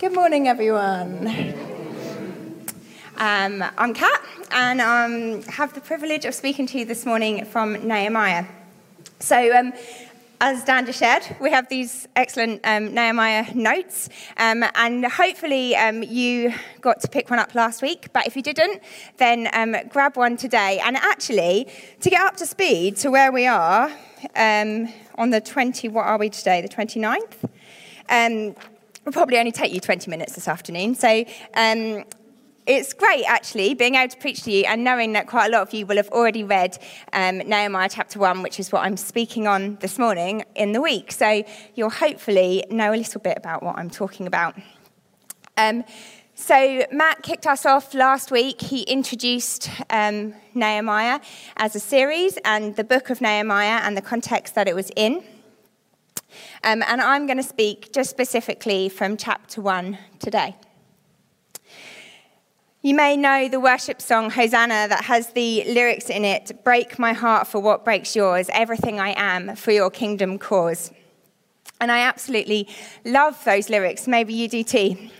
Good morning, everyone. Um, I'm Kat, and I um, have the privilege of speaking to you this morning from Nehemiah. So, um, as Dan shared, we have these excellent um, Nehemiah notes, um, and hopefully um, you got to pick one up last week. But if you didn't, then um, grab one today. And actually, to get up to speed to where we are um, on the 20, what are we today? The 29th? Will probably only take you 20 minutes this afternoon. So um, it's great, actually, being able to preach to you and knowing that quite a lot of you will have already read um, Nehemiah chapter 1, which is what I'm speaking on this morning in the week. So you'll hopefully know a little bit about what I'm talking about. Um, so, Matt kicked us off last week. He introduced um, Nehemiah as a series and the book of Nehemiah and the context that it was in. Um, and I'm going to speak just specifically from chapter 1 today. You may know the worship song Hosanna that has the lyrics in it Break my heart for what breaks yours, everything I am for your kingdom cause. And I absolutely love those lyrics. Maybe you do too.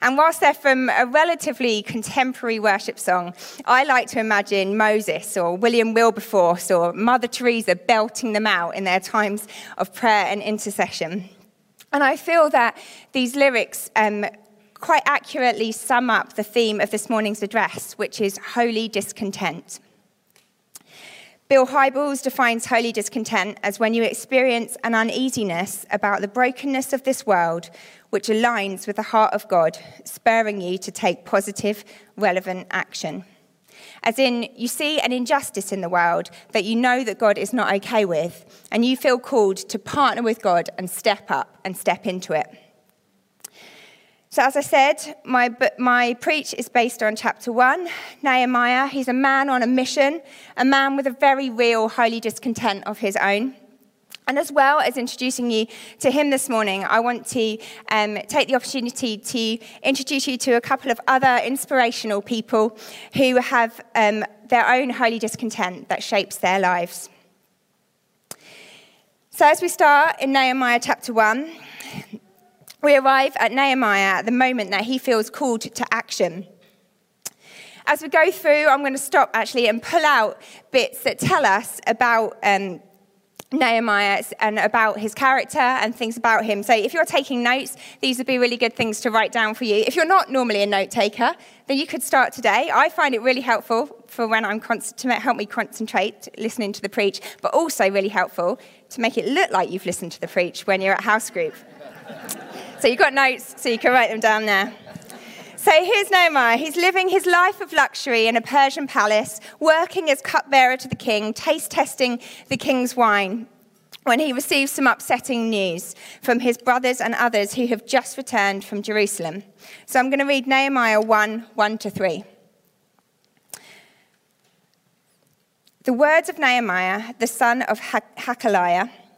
And whilst they're from a relatively contemporary worship song, I like to imagine Moses or William Wilberforce or Mother Teresa belting them out in their times of prayer and intercession. And I feel that these lyrics um, quite accurately sum up the theme of this morning's address, which is holy discontent. Bill Hybels defines holy discontent as when you experience an uneasiness about the brokenness of this world, which aligns with the heart of God, spurring you to take positive, relevant action. As in, you see an injustice in the world that you know that God is not okay with, and you feel called to partner with God and step up and step into it. So, as I said, my, my preach is based on chapter one. Nehemiah, he's a man on a mission, a man with a very real holy discontent of his own. And as well as introducing you to him this morning, I want to um, take the opportunity to introduce you to a couple of other inspirational people who have um, their own holy discontent that shapes their lives. So, as we start in Nehemiah chapter 1, we arrive at Nehemiah at the moment that he feels called to action. As we go through, I'm going to stop actually and pull out bits that tell us about um, Nehemiah and about his character and things about him. So, if you're taking notes, these would be really good things to write down for you. If you're not normally a note taker, then you could start today. I find it really helpful for when I'm to help me concentrate listening to the preach, but also really helpful to make it look like you've listened to the preach when you're at house group. So you've got notes, so you can write them down there. So here's Nehemiah. He's living his life of luxury in a Persian palace, working as cupbearer to the king, taste testing the king's wine, when he receives some upsetting news from his brothers and others who have just returned from Jerusalem. So I'm going to read Nehemiah 1 1 to 3. The words of Nehemiah, the son of Hachaliah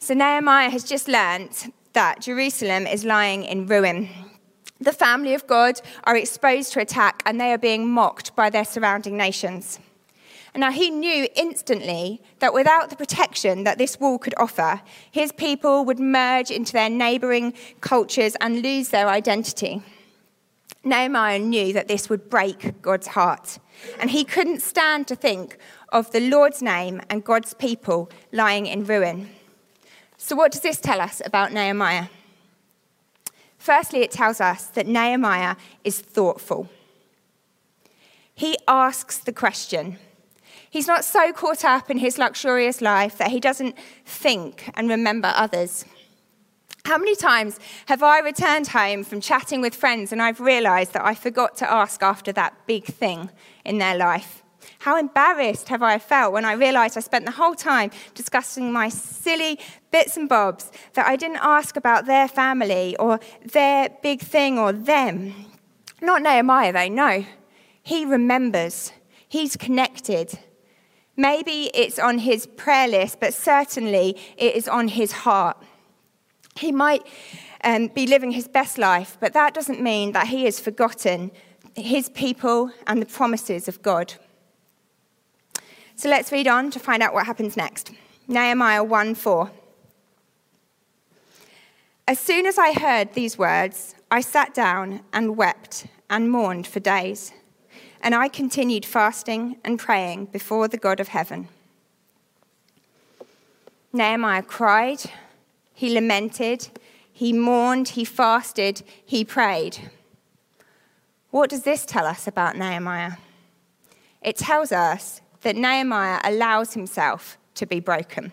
So Nehemiah has just learnt that Jerusalem is lying in ruin. The family of God are exposed to attack and they are being mocked by their surrounding nations. And now he knew instantly that without the protection that this wall could offer, his people would merge into their neighboring cultures and lose their identity. Nehemiah knew that this would break God's heart, and he couldn't stand to think of the Lord's name and God's people lying in ruin. So, what does this tell us about Nehemiah? Firstly, it tells us that Nehemiah is thoughtful. He asks the question. He's not so caught up in his luxurious life that he doesn't think and remember others. How many times have I returned home from chatting with friends and I've realized that I forgot to ask after that big thing in their life? How embarrassed have I felt when I realised I spent the whole time discussing my silly bits and bobs that I didn't ask about their family or their big thing or them. Not Nehemiah, though, no. He remembers, he's connected. Maybe it's on his prayer list, but certainly it is on his heart. He might um, be living his best life, but that doesn't mean that he has forgotten his people and the promises of God. So let's read on to find out what happens next. Nehemiah 1 4. As soon as I heard these words, I sat down and wept and mourned for days. And I continued fasting and praying before the God of heaven. Nehemiah cried, he lamented, he mourned, he fasted, he prayed. What does this tell us about Nehemiah? It tells us that Nehemiah allows himself to be broken.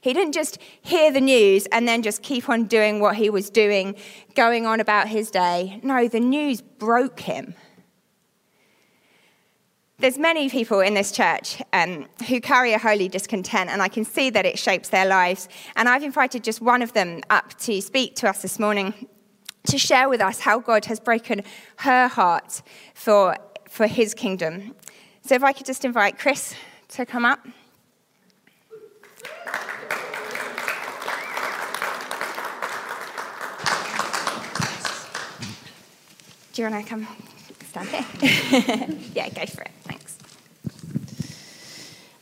He didn't just hear the news and then just keep on doing what he was doing, going on about his day. No, the news broke him. There's many people in this church um, who carry a holy discontent, and I can see that it shapes their lives. And I've invited just one of them up to speak to us this morning to share with us how God has broken her heart for, for his kingdom. So if I could just invite Chris to come up. Do you want to come stand here? yeah, go for it. Thanks.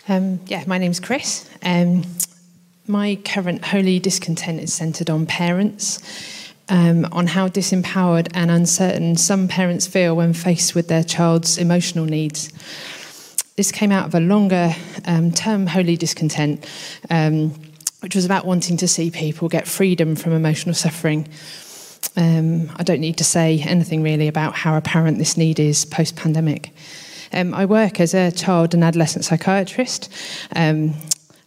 Um, yeah, my name's Chris. Um, my current holy discontent is centred on parents, um, on how disempowered and uncertain some parents feel when faced with their child's emotional needs. This came out of a longer um, term holy discontent, um, which was about wanting to see people get freedom from emotional suffering. Um, I don't need to say anything really about how apparent this need is post pandemic. Um, I work as a child and adolescent psychiatrist. Um,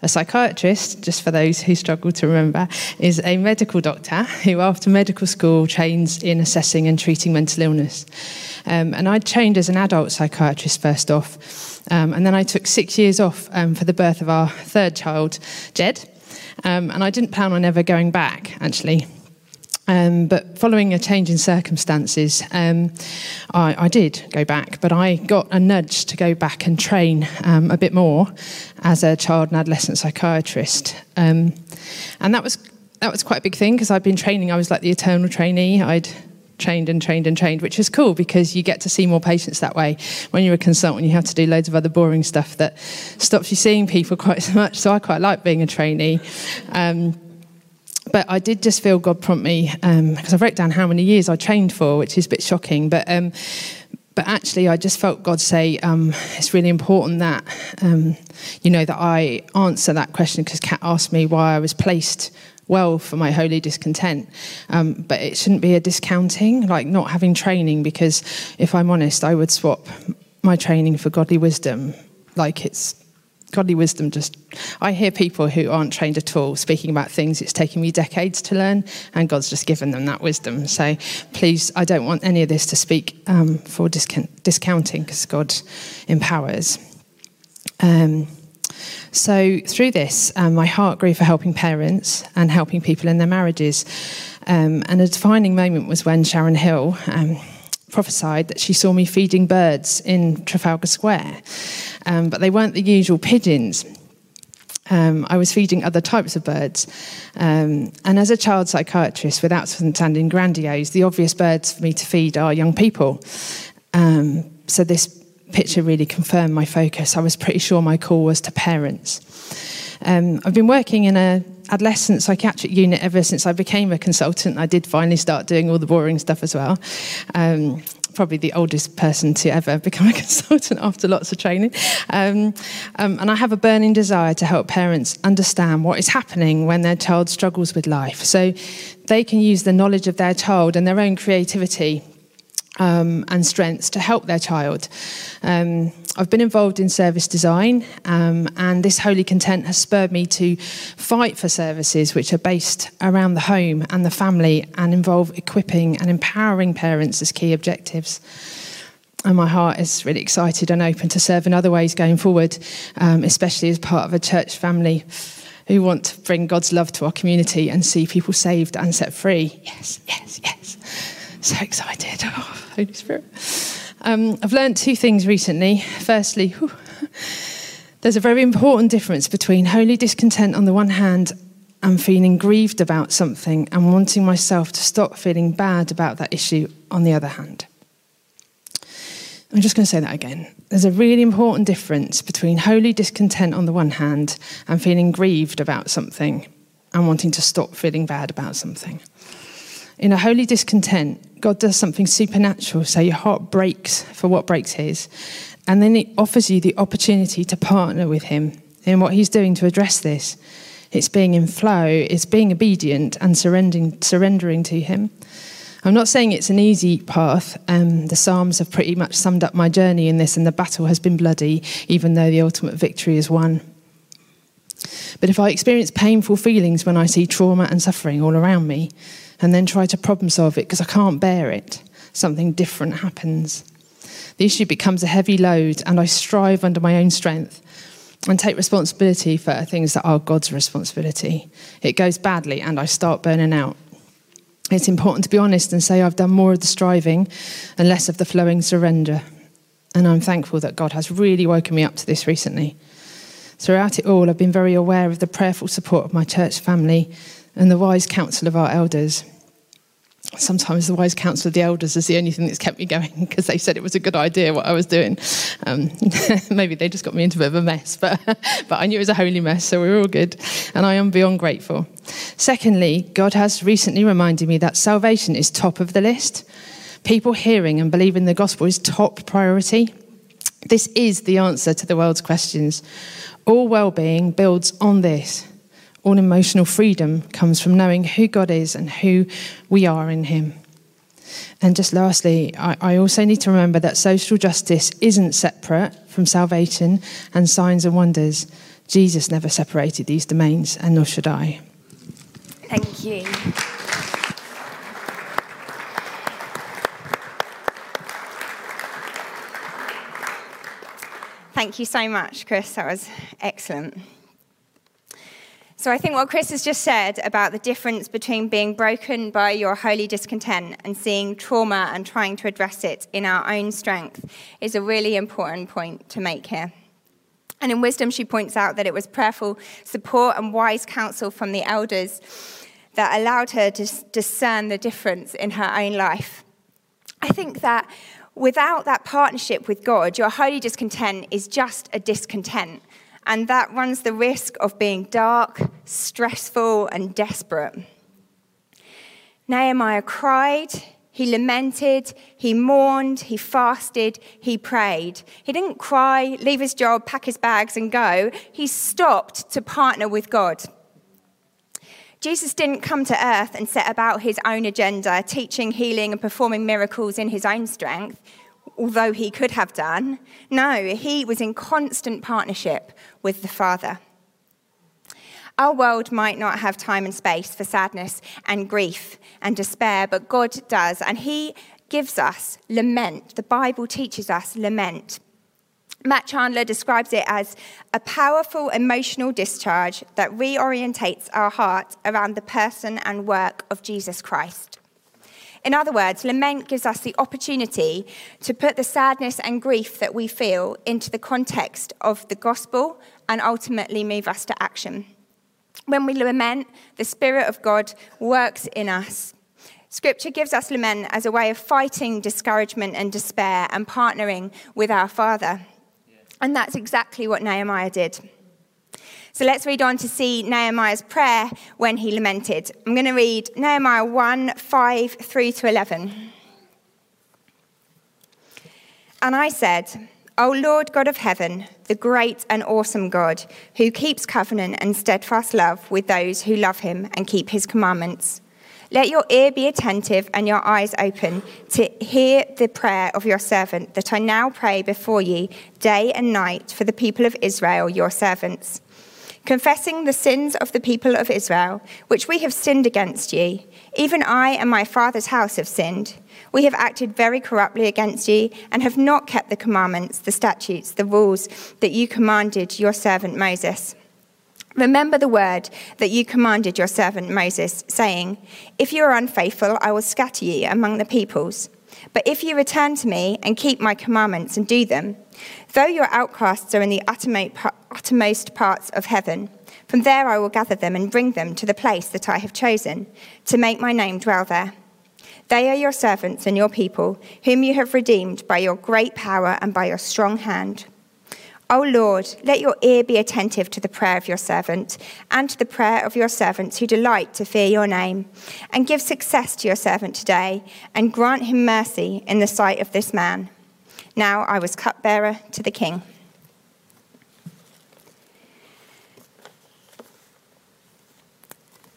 a psychiatrist, just for those who struggle to remember, is a medical doctor who, after medical school, trains in assessing and treating mental illness. Um, and I trained as an adult psychiatrist first off, um, and then I took six years off um, for the birth of our third child, Jed. Um, and I didn't plan on ever going back, actually. Um, but following a change in circumstances, um, I, I, did go back, but I got a nudge to go back and train um, a bit more as a child and adolescent psychiatrist. Um, and that was that was quite a big thing because I'd been training. I was like the eternal trainee. I'd trained and trained and trained, which is cool because you get to see more patients that way. When you're a consultant, you have to do loads of other boring stuff that stops you seeing people quite so much. So I quite like being a trainee. Um, but I did just feel God prompt me because um, I wrote down how many years I trained for, which is a bit shocking. But um, but actually, I just felt God say um, it's really important that um, you know that I answer that question because Kat asked me why I was placed well for my holy discontent. Um, but it shouldn't be a discounting, like not having training, because if I'm honest, I would swap my training for godly wisdom. Like it's godly wisdom just i hear people who aren't trained at all speaking about things. It's taken me decades to learn and god's just given them that wisdom. So please i don't want any of this to speak um, for discount, discounting because god empowers. Um, so through this um, my heart grew for helping parents and helping people in their marriages. Um, and a defining moment was when sharon hill um, prophesied that she saw me feeding birds in Trafalgar Square, um, but they weren't the usual pigeons. Um, I was feeding other types of birds. Um, and as a child psychiatrist, without sounding grandiose, the obvious birds for me to feed are young people. Um, so this picture really confirmed my focus. I was pretty sure my call was to parents. Um, I've been working in a adolescent psychiatric unit ever since I became a consultant. I did finally start doing all the boring stuff as well. Um, probably the oldest person to ever become a consultant after lots of training. Um, um, and I have a burning desire to help parents understand what is happening when their child struggles with life so they can use the knowledge of their child and their own creativity um, and strengths to help their child. Um, I've been involved in service design, um, and this holy content has spurred me to fight for services which are based around the home and the family and involve equipping and empowering parents as key objectives. and my heart is really excited and open to serve in other ways going forward, um, especially as part of a church family who want to bring God's love to our community and see people saved and set free. Yes, yes, yes. So excited. Oh, Holy Spirit. Um, I've learned two things recently. Firstly, whew, there's a very important difference between holy discontent on the one hand and feeling grieved about something and wanting myself to stop feeling bad about that issue on the other hand. I'm just going to say that again. There's a really important difference between holy discontent on the one hand and feeling grieved about something and wanting to stop feeling bad about something. In a holy discontent, God does something supernatural, so your heart breaks for what breaks His, and then it offers you the opportunity to partner with Him in what He's doing to address this. It's being in flow, it's being obedient and surrendering, surrendering to Him. I'm not saying it's an easy path. Um, the Psalms have pretty much summed up my journey in this, and the battle has been bloody, even though the ultimate victory is won. But if I experience painful feelings when I see trauma and suffering all around me, and then try to problem solve it because I can't bear it, something different happens. The issue becomes a heavy load, and I strive under my own strength and take responsibility for things that are God's responsibility. It goes badly, and I start burning out it's important to be honest and say I've done more of the striving and less of the flowing surrender. And I'm thankful that God has really woken me up to this recently. Throughout it all, I've been very aware of the prayerful support of my church family and the wise counsel of our elders sometimes the wise counsel of the elders is the only thing that's kept me going because they said it was a good idea what I was doing. Um, maybe they just got me into a bit of a mess, but, but I knew it was a holy mess, so we were all good. And I am beyond grateful. Secondly, God has recently reminded me that salvation is top of the list. People hearing and believing the gospel is top priority. This is the answer to the world's questions. All well being builds on this all emotional freedom comes from knowing who God is and who we are in Him. And just lastly, I, I, also need to remember that social justice isn't separate from salvation and signs and wonders. Jesus never separated these domains, and nor should I. Thank you. Thank you so much, Chris. That was excellent. So I think what Chris has just said about the difference between being broken by your holy discontent and seeing trauma and trying to address it in our own strength is a really important point to make here. And in wisdom, she points out that it was prayerful support and wise counsel from the elders that allowed her to discern the difference in her own life. I think that without that partnership with God, your holy discontent is just a discontent and that runs the risk of being dark, stressful, and desperate. Nehemiah cried, he lamented, he mourned, he fasted, he prayed. He didn't cry, leave his job, pack his bags, and go. He stopped to partner with God. Jesus didn't come to earth and set about his own agenda, teaching, healing, and performing miracles in his own strength although he could have done. No, he was in constant partnership with the Father. Our world might not have time and space for sadness and grief and despair, but God does, and He gives us lament. The Bible teaches us lament. Matt Chandler describes it as a powerful emotional discharge that reorientates our heart around the person and work of Jesus Christ. In other words, lament gives us the opportunity to put the sadness and grief that we feel into the context of the gospel and ultimately move us to action. When we lament, the Spirit of God works in us. Scripture gives us lament as a way of fighting discouragement and despair and partnering with our Father. And that's exactly what Nehemiah did. So let's read on to see Nehemiah's prayer when he lamented. I'm going to read Nehemiah 1 5 through to 11. And I said, O Lord God of heaven, the great and awesome God, who keeps covenant and steadfast love with those who love him and keep his commandments. Let your ear be attentive and your eyes open to hear the prayer of your servant that I now pray before you day and night for the people of Israel, your servants confessing the sins of the people of Israel, which we have sinned against you. Even I and my father's house have sinned. We have acted very corruptly against you and have not kept the commandments, the statutes, the rules that you commanded your servant Moses. Remember the word that you commanded your servant Moses, saying, If you are unfaithful, I will scatter you among the peoples. But if you return to me and keep my commandments and do them, though your outcasts are in the uttermost parts of heaven, from there I will gather them and bring them to the place that I have chosen, to make my name dwell there. They are your servants and your people, whom you have redeemed by your great power and by your strong hand. O Lord, let your ear be attentive to the prayer of your servant and to the prayer of your servants who delight to fear your name. And give success to your servant today and grant him mercy in the sight of this man. Now I was cupbearer to the king.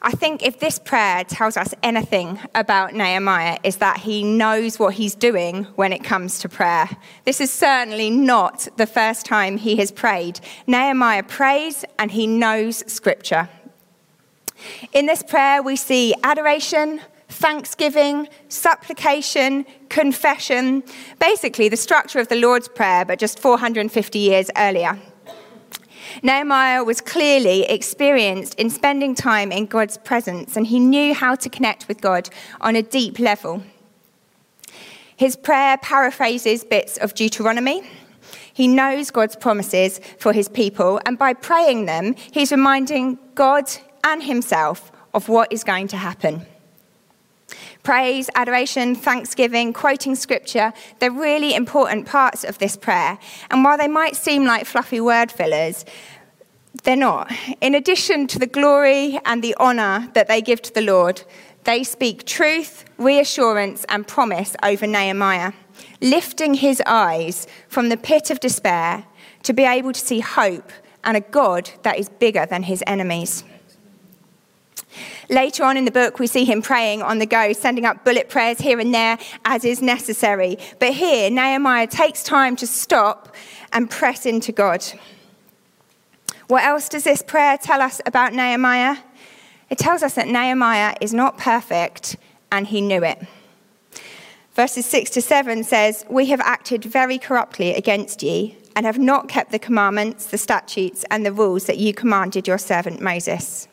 I think if this prayer tells us anything about Nehemiah, is that he knows what he's doing when it comes to prayer. This is certainly not the first time he has prayed. Nehemiah prays and he knows scripture. In this prayer, we see adoration, thanksgiving, supplication, confession, basically the structure of the Lord's Prayer, but just 450 years earlier. Nehemiah was clearly experienced in spending time in God's presence, and he knew how to connect with God on a deep level. His prayer paraphrases bits of Deuteronomy. He knows God's promises for his people, and by praying them, he's reminding God and himself of what is going to happen. Praise, adoration, thanksgiving, quoting scripture, they're really important parts of this prayer. And while they might seem like fluffy word fillers, they're not. In addition to the glory and the honor that they give to the Lord, they speak truth, reassurance, and promise over Nehemiah, lifting his eyes from the pit of despair to be able to see hope and a God that is bigger than his enemies. Later on in the book, we see him praying on the go, sending up bullet prayers here and there as is necessary. But here, Nehemiah takes time to stop and press into God. What else does this prayer tell us about Nehemiah? It tells us that Nehemiah is not perfect and he knew it. Verses 6 to 7 says, We have acted very corruptly against you and have not kept the commandments, the statutes, and the rules that you commanded your servant Moses.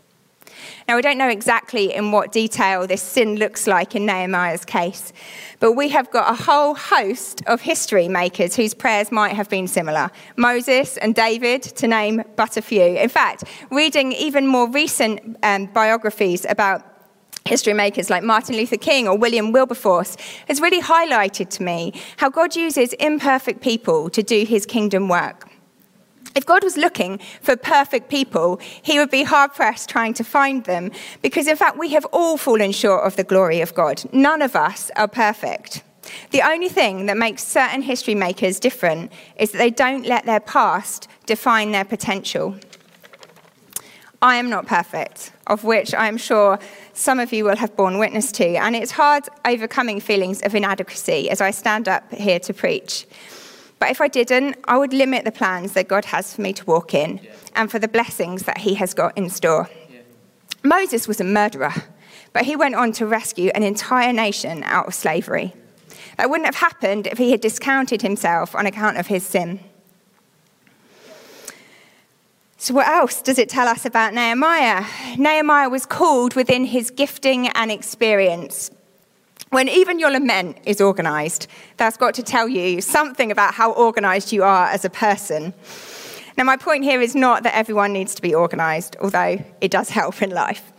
Now, we don't know exactly in what detail this sin looks like in Nehemiah's case, but we have got a whole host of history makers whose prayers might have been similar Moses and David, to name but a few. In fact, reading even more recent um, biographies about history makers like Martin Luther King or William Wilberforce has really highlighted to me how God uses imperfect people to do his kingdom work. If God was looking for perfect people, he would be hard pressed trying to find them because, in fact, we have all fallen short of the glory of God. None of us are perfect. The only thing that makes certain history makers different is that they don't let their past define their potential. I am not perfect, of which I am sure some of you will have borne witness to, and it's hard overcoming feelings of inadequacy as I stand up here to preach. But if I didn't, I would limit the plans that God has for me to walk in yeah. and for the blessings that He has got in store. Yeah. Moses was a murderer, but he went on to rescue an entire nation out of slavery. That wouldn't have happened if he had discounted himself on account of his sin. So, what else does it tell us about Nehemiah? Nehemiah was called within his gifting and experience. When even your lament is organized, that's got to tell you something about how organized you are as a person. Now, my point here is not that everyone needs to be organized, although it does help in life,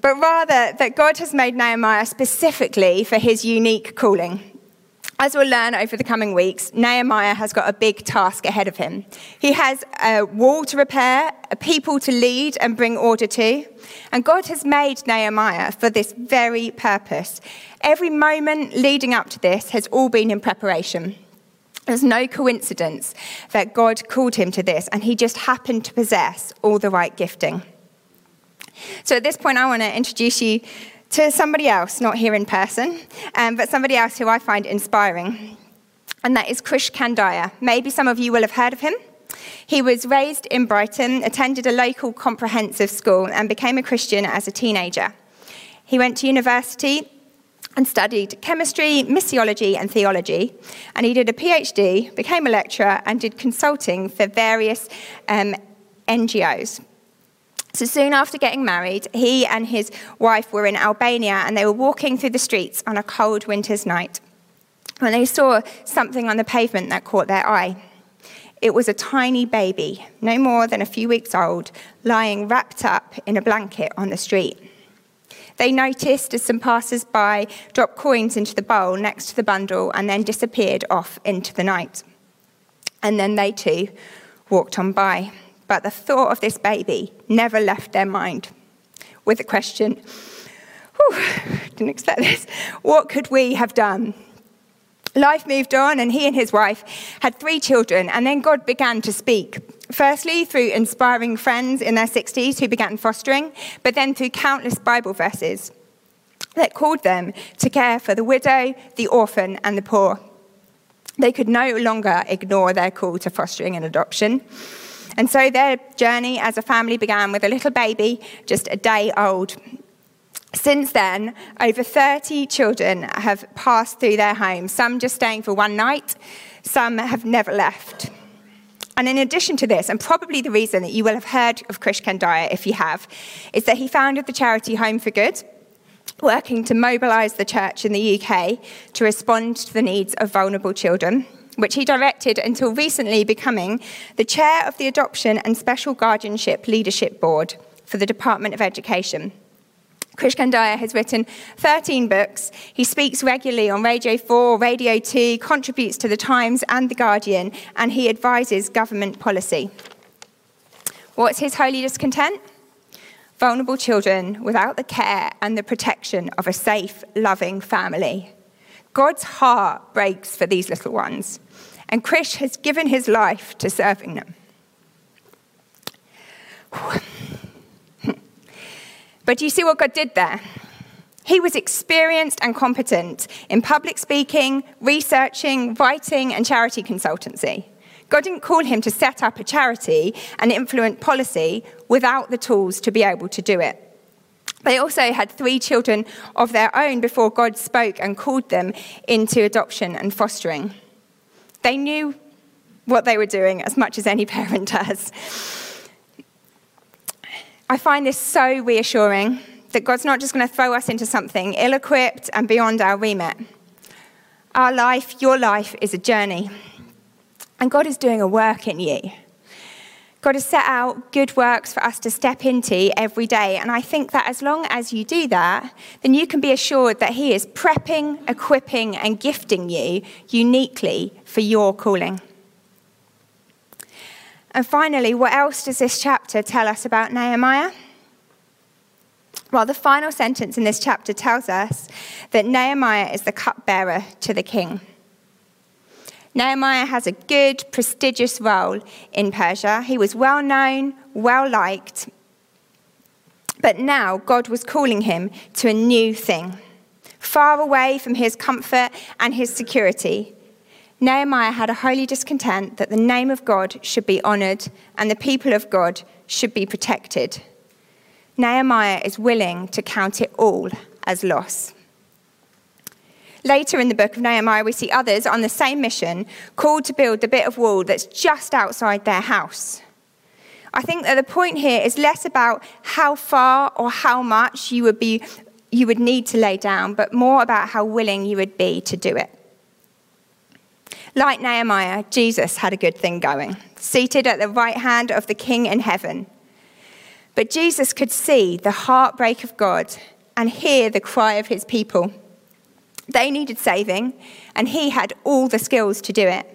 but rather that God has made Nehemiah specifically for his unique calling. As we'll learn over the coming weeks, Nehemiah has got a big task ahead of him. He has a wall to repair, a people to lead and bring order to, and God has made Nehemiah for this very purpose. Every moment leading up to this has all been in preparation. There's no coincidence that God called him to this, and he just happened to possess all the right gifting. So at this point, I want to introduce you to somebody else, not here in person, um, but somebody else who I find inspiring. And that is Krish Kandiah. Maybe some of you will have heard of him. He was raised in Brighton, attended a local comprehensive school, and became a Christian as a teenager. He went to university and studied chemistry, missiology, and theology. And he did a PhD, became a lecturer, and did consulting for various um, NGOs. So soon after getting married, he and his wife were in Albania and they were walking through the streets on a cold winter's night when they saw something on the pavement that caught their eye. It was a tiny baby, no more than a few weeks old, lying wrapped up in a blanket on the street. They noticed as some passers by dropped coins into the bowl next to the bundle and then disappeared off into the night. And then they too walked on by but the thought of this baby never left their mind with the question, whew, didn't expect this, what could we have done? Life moved on, and he and his wife had three children, and then God began to speak. Firstly, through inspiring friends in their 60s who began fostering, but then through countless Bible verses that called them to care for the widow, the orphan, and the poor. They could no longer ignore their call to fostering and adoption. And so their journey as a family began with a little baby, just a day old. Since then, over 30 children have passed through their home, some just staying for one night, some have never left. And in addition to this, and probably the reason that you will have heard of Krish Kandiah if you have, is that he founded the charity Home for Good, working to mobilise the church in the UK to respond to the needs of vulnerable children which he directed until recently becoming the chair of the Adoption and Special Guardianship Leadership Board for the Department of Education. Krish Kandiah has written 13 books. He speaks regularly on Radio 4, Radio 2, contributes to The Times and The Guardian, and he advises government policy. What's his holy discontent? Vulnerable children without the care and the protection of a safe, loving family. God's heart breaks for these little ones, and Krish has given his life to serving them. But do you see what God did there? He was experienced and competent in public speaking, researching, writing, and charity consultancy. God didn't call him to set up a charity and influence policy without the tools to be able to do it. They also had three children of their own before God spoke and called them into adoption and fostering. They knew what they were doing as much as any parent does. I find this so reassuring that God's not just going to throw us into something ill equipped and beyond our remit. Our life, your life, is a journey. And God is doing a work in you. God has set out good works for us to step into every day. And I think that as long as you do that, then you can be assured that He is prepping, equipping, and gifting you uniquely for your calling. And finally, what else does this chapter tell us about Nehemiah? Well, the final sentence in this chapter tells us that Nehemiah is the cupbearer to the king. Nehemiah has a good, prestigious role in Persia. He was well known, well liked. But now God was calling him to a new thing. Far away from his comfort and his security, Nehemiah had a holy discontent that the name of God should be honored and the people of God should be protected. Nehemiah is willing to count it all as loss. Later in the book of Nehemiah, we see others on the same mission called to build the bit of wall that's just outside their house. I think that the point here is less about how far or how much you would, be, you would need to lay down, but more about how willing you would be to do it. Like Nehemiah, Jesus had a good thing going, seated at the right hand of the King in heaven. But Jesus could see the heartbreak of God and hear the cry of his people. They needed saving, and he had all the skills to do it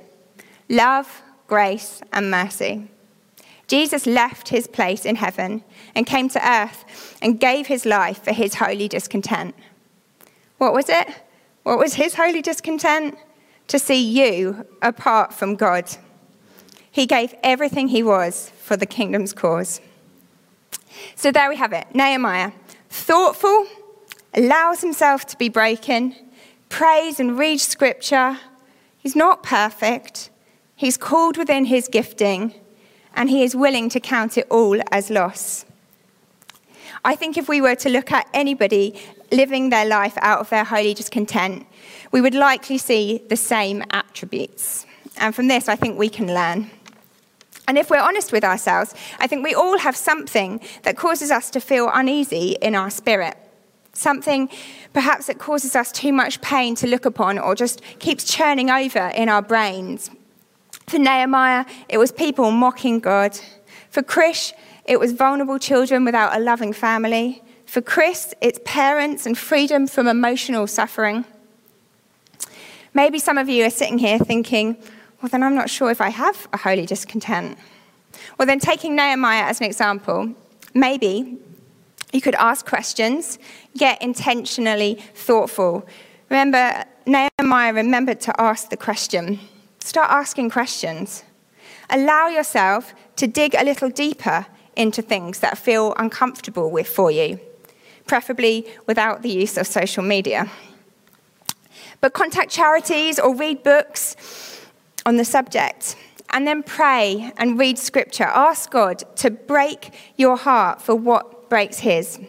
love, grace, and mercy. Jesus left his place in heaven and came to earth and gave his life for his holy discontent. What was it? What was his holy discontent? To see you apart from God. He gave everything he was for the kingdom's cause. So there we have it Nehemiah, thoughtful, allows himself to be broken prays and reads scripture. He's not perfect. He's called within his gifting, and he is willing to count it all as loss. I think if we were to look at anybody living their life out of their holy discontent, we would likely see the same attributes. And from this, I think we can learn. And if we're honest with ourselves, I think we all have something that causes us to feel uneasy in our spirit. Something perhaps that causes us too much pain to look upon or just keeps churning over in our brains. For Nehemiah, it was people mocking God. For Krish, it was vulnerable children without a loving family. For Chris, it's parents and freedom from emotional suffering. Maybe some of you are sitting here thinking, well, then I'm not sure if I have a holy discontent. Well, then, taking Nehemiah as an example, maybe you could ask questions, get intentionally thoughtful. Remember, Nehemiah remembered to ask the question. Start asking questions. Allow yourself to dig a little deeper into things that feel uncomfortable with for you, preferably without the use of social media. But contact charities or read books on the subject. And then pray and read scripture. Ask God to break your heart for what breaks his.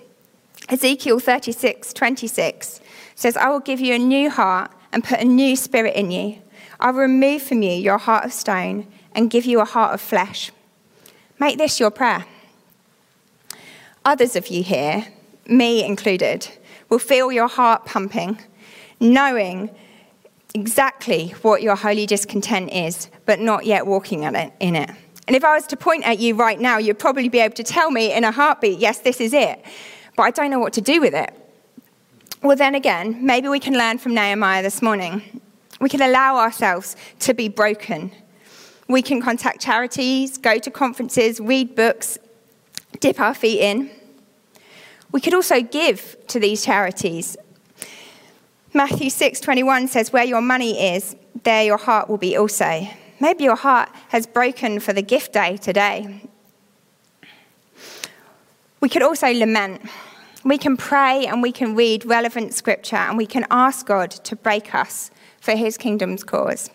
Ezekiel 36 26 says, I will give you a new heart and put a new spirit in you. I will remove from you your heart of stone and give you a heart of flesh. Make this your prayer. Others of you here, me included, will feel your heart pumping, knowing exactly what your holy discontent is, but not yet walking in it. And if I was to point at you right now, you'd probably be able to tell me in a heartbeat, yes, this is it. But I don't know what to do with it. Well, then again, maybe we can learn from Nehemiah this morning. We can allow ourselves to be broken. We can contact charities, go to conferences, read books, dip our feet in. We could also give to these charities Matthew 6:21 says where your money is there your heart will be also. Maybe your heart has broken for the gift day today. We could also lament. We can pray and we can read relevant scripture and we can ask God to break us for his kingdom's cause.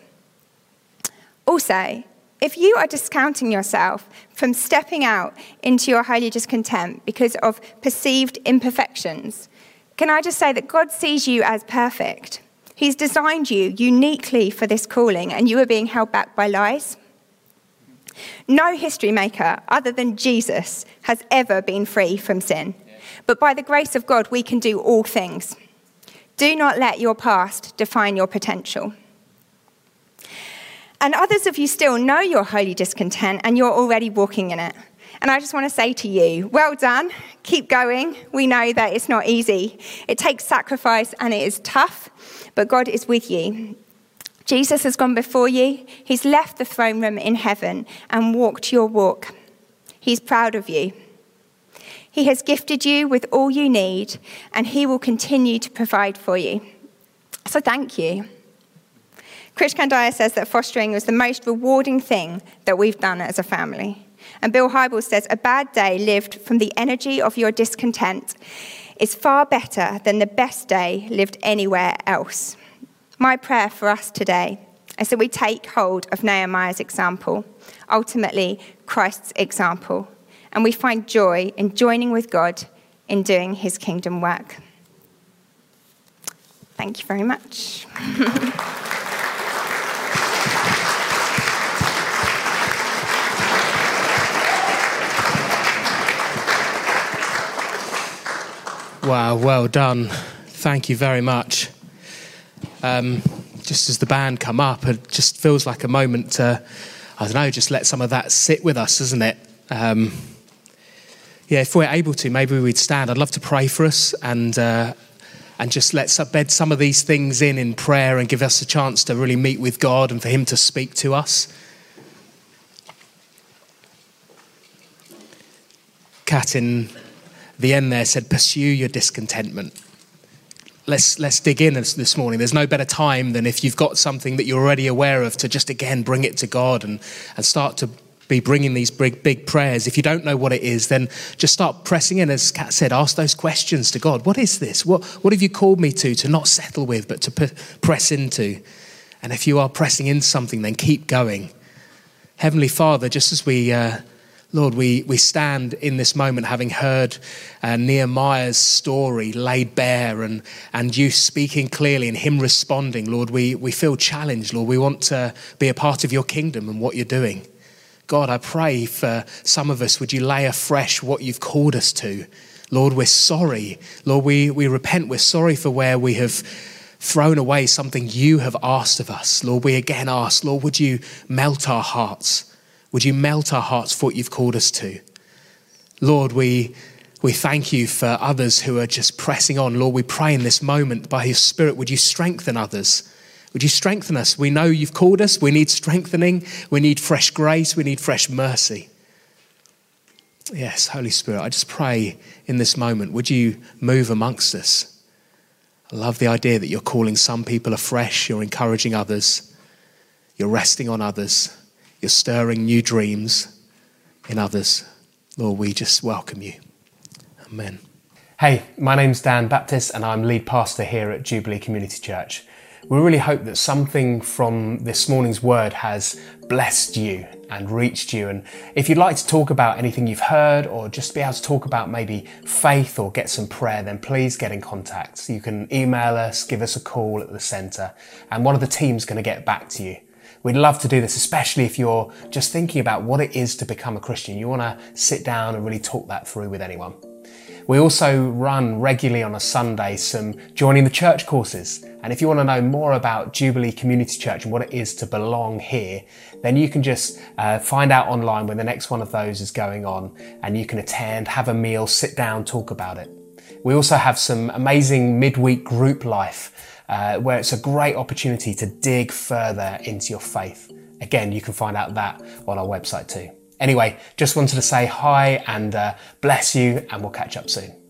Also, if you are discounting yourself from stepping out into your holy discontent because of perceived imperfections, can I just say that God sees you as perfect? He's designed you uniquely for this calling, and you are being held back by lies. No history maker other than Jesus has ever been free from sin. But by the grace of God, we can do all things. Do not let your past define your potential. And others of you still know your holy discontent and you're already walking in it. And I just want to say to you, well done, keep going. We know that it's not easy. It takes sacrifice and it is tough, but God is with you. Jesus has gone before you, He's left the throne room in heaven and walked your walk. He's proud of you. He has gifted you with all you need, and He will continue to provide for you. So thank you. Krish Kandiah says that fostering was the most rewarding thing that we've done as a family. And Bill Hybels says, A bad day lived from the energy of your discontent is far better than the best day lived anywhere else. My prayer for us today is that we take hold of Nehemiah's example, ultimately Christ's example, and we find joy in joining with God in doing his kingdom work. Thank you very much. Wow, well done. Thank you very much. Um, just as the band come up, it just feels like a moment to, I don't know, just let some of that sit with us, doesn't it? Um, yeah, if we're able to, maybe we'd stand. I'd love to pray for us and uh, and just let bed some of these things in in prayer and give us a chance to really meet with God and for Him to speak to us. Kat in the end there said, Pursue your discontentment. Let's, let's dig in this morning. There's no better time than if you've got something that you're already aware of to just again bring it to God and, and start to be bringing these big, big prayers. If you don't know what it is, then just start pressing in. As Kat said, ask those questions to God. What is this? What, what have you called me to, to not settle with, but to p- press into? And if you are pressing into something, then keep going. Heavenly Father, just as we, uh, Lord, we, we stand in this moment having heard uh, Nehemiah's story laid bare and, and you speaking clearly and him responding, Lord, we, we feel challenged, Lord. We want to be a part of your kingdom and what you're doing. God, I pray for some of us, would you lay afresh what you've called us to? Lord, we're sorry. Lord, we, we repent. We're sorry for where we have thrown away something you have asked of us. Lord, we again ask, Lord, would you melt our hearts? Would you melt our hearts for what you've called us to? Lord, we, we thank you for others who are just pressing on. Lord, we pray in this moment by your Spirit, would you strengthen others? Would you strengthen us? We know you've called us. We need strengthening. We need fresh grace. We need fresh mercy. Yes, Holy Spirit, I just pray in this moment, would you move amongst us? I love the idea that you're calling some people afresh, you're encouraging others, you're resting on others, you're stirring new dreams in others. Lord, we just welcome you. Amen. Hey, my name's Dan Baptist, and I'm lead pastor here at Jubilee Community Church. We really hope that something from this morning's word has blessed you and reached you. And if you'd like to talk about anything you've heard or just be able to talk about maybe faith or get some prayer, then please get in contact. You can email us, give us a call at the centre, and one of the team's going to get back to you. We'd love to do this, especially if you're just thinking about what it is to become a Christian. You want to sit down and really talk that through with anyone. We also run regularly on a Sunday some joining the church courses. And if you want to know more about Jubilee Community Church and what it is to belong here, then you can just uh, find out online when the next one of those is going on and you can attend, have a meal, sit down, talk about it. We also have some amazing midweek group life uh, where it's a great opportunity to dig further into your faith. Again, you can find out that on our website too. Anyway, just wanted to say hi and uh, bless you, and we'll catch up soon.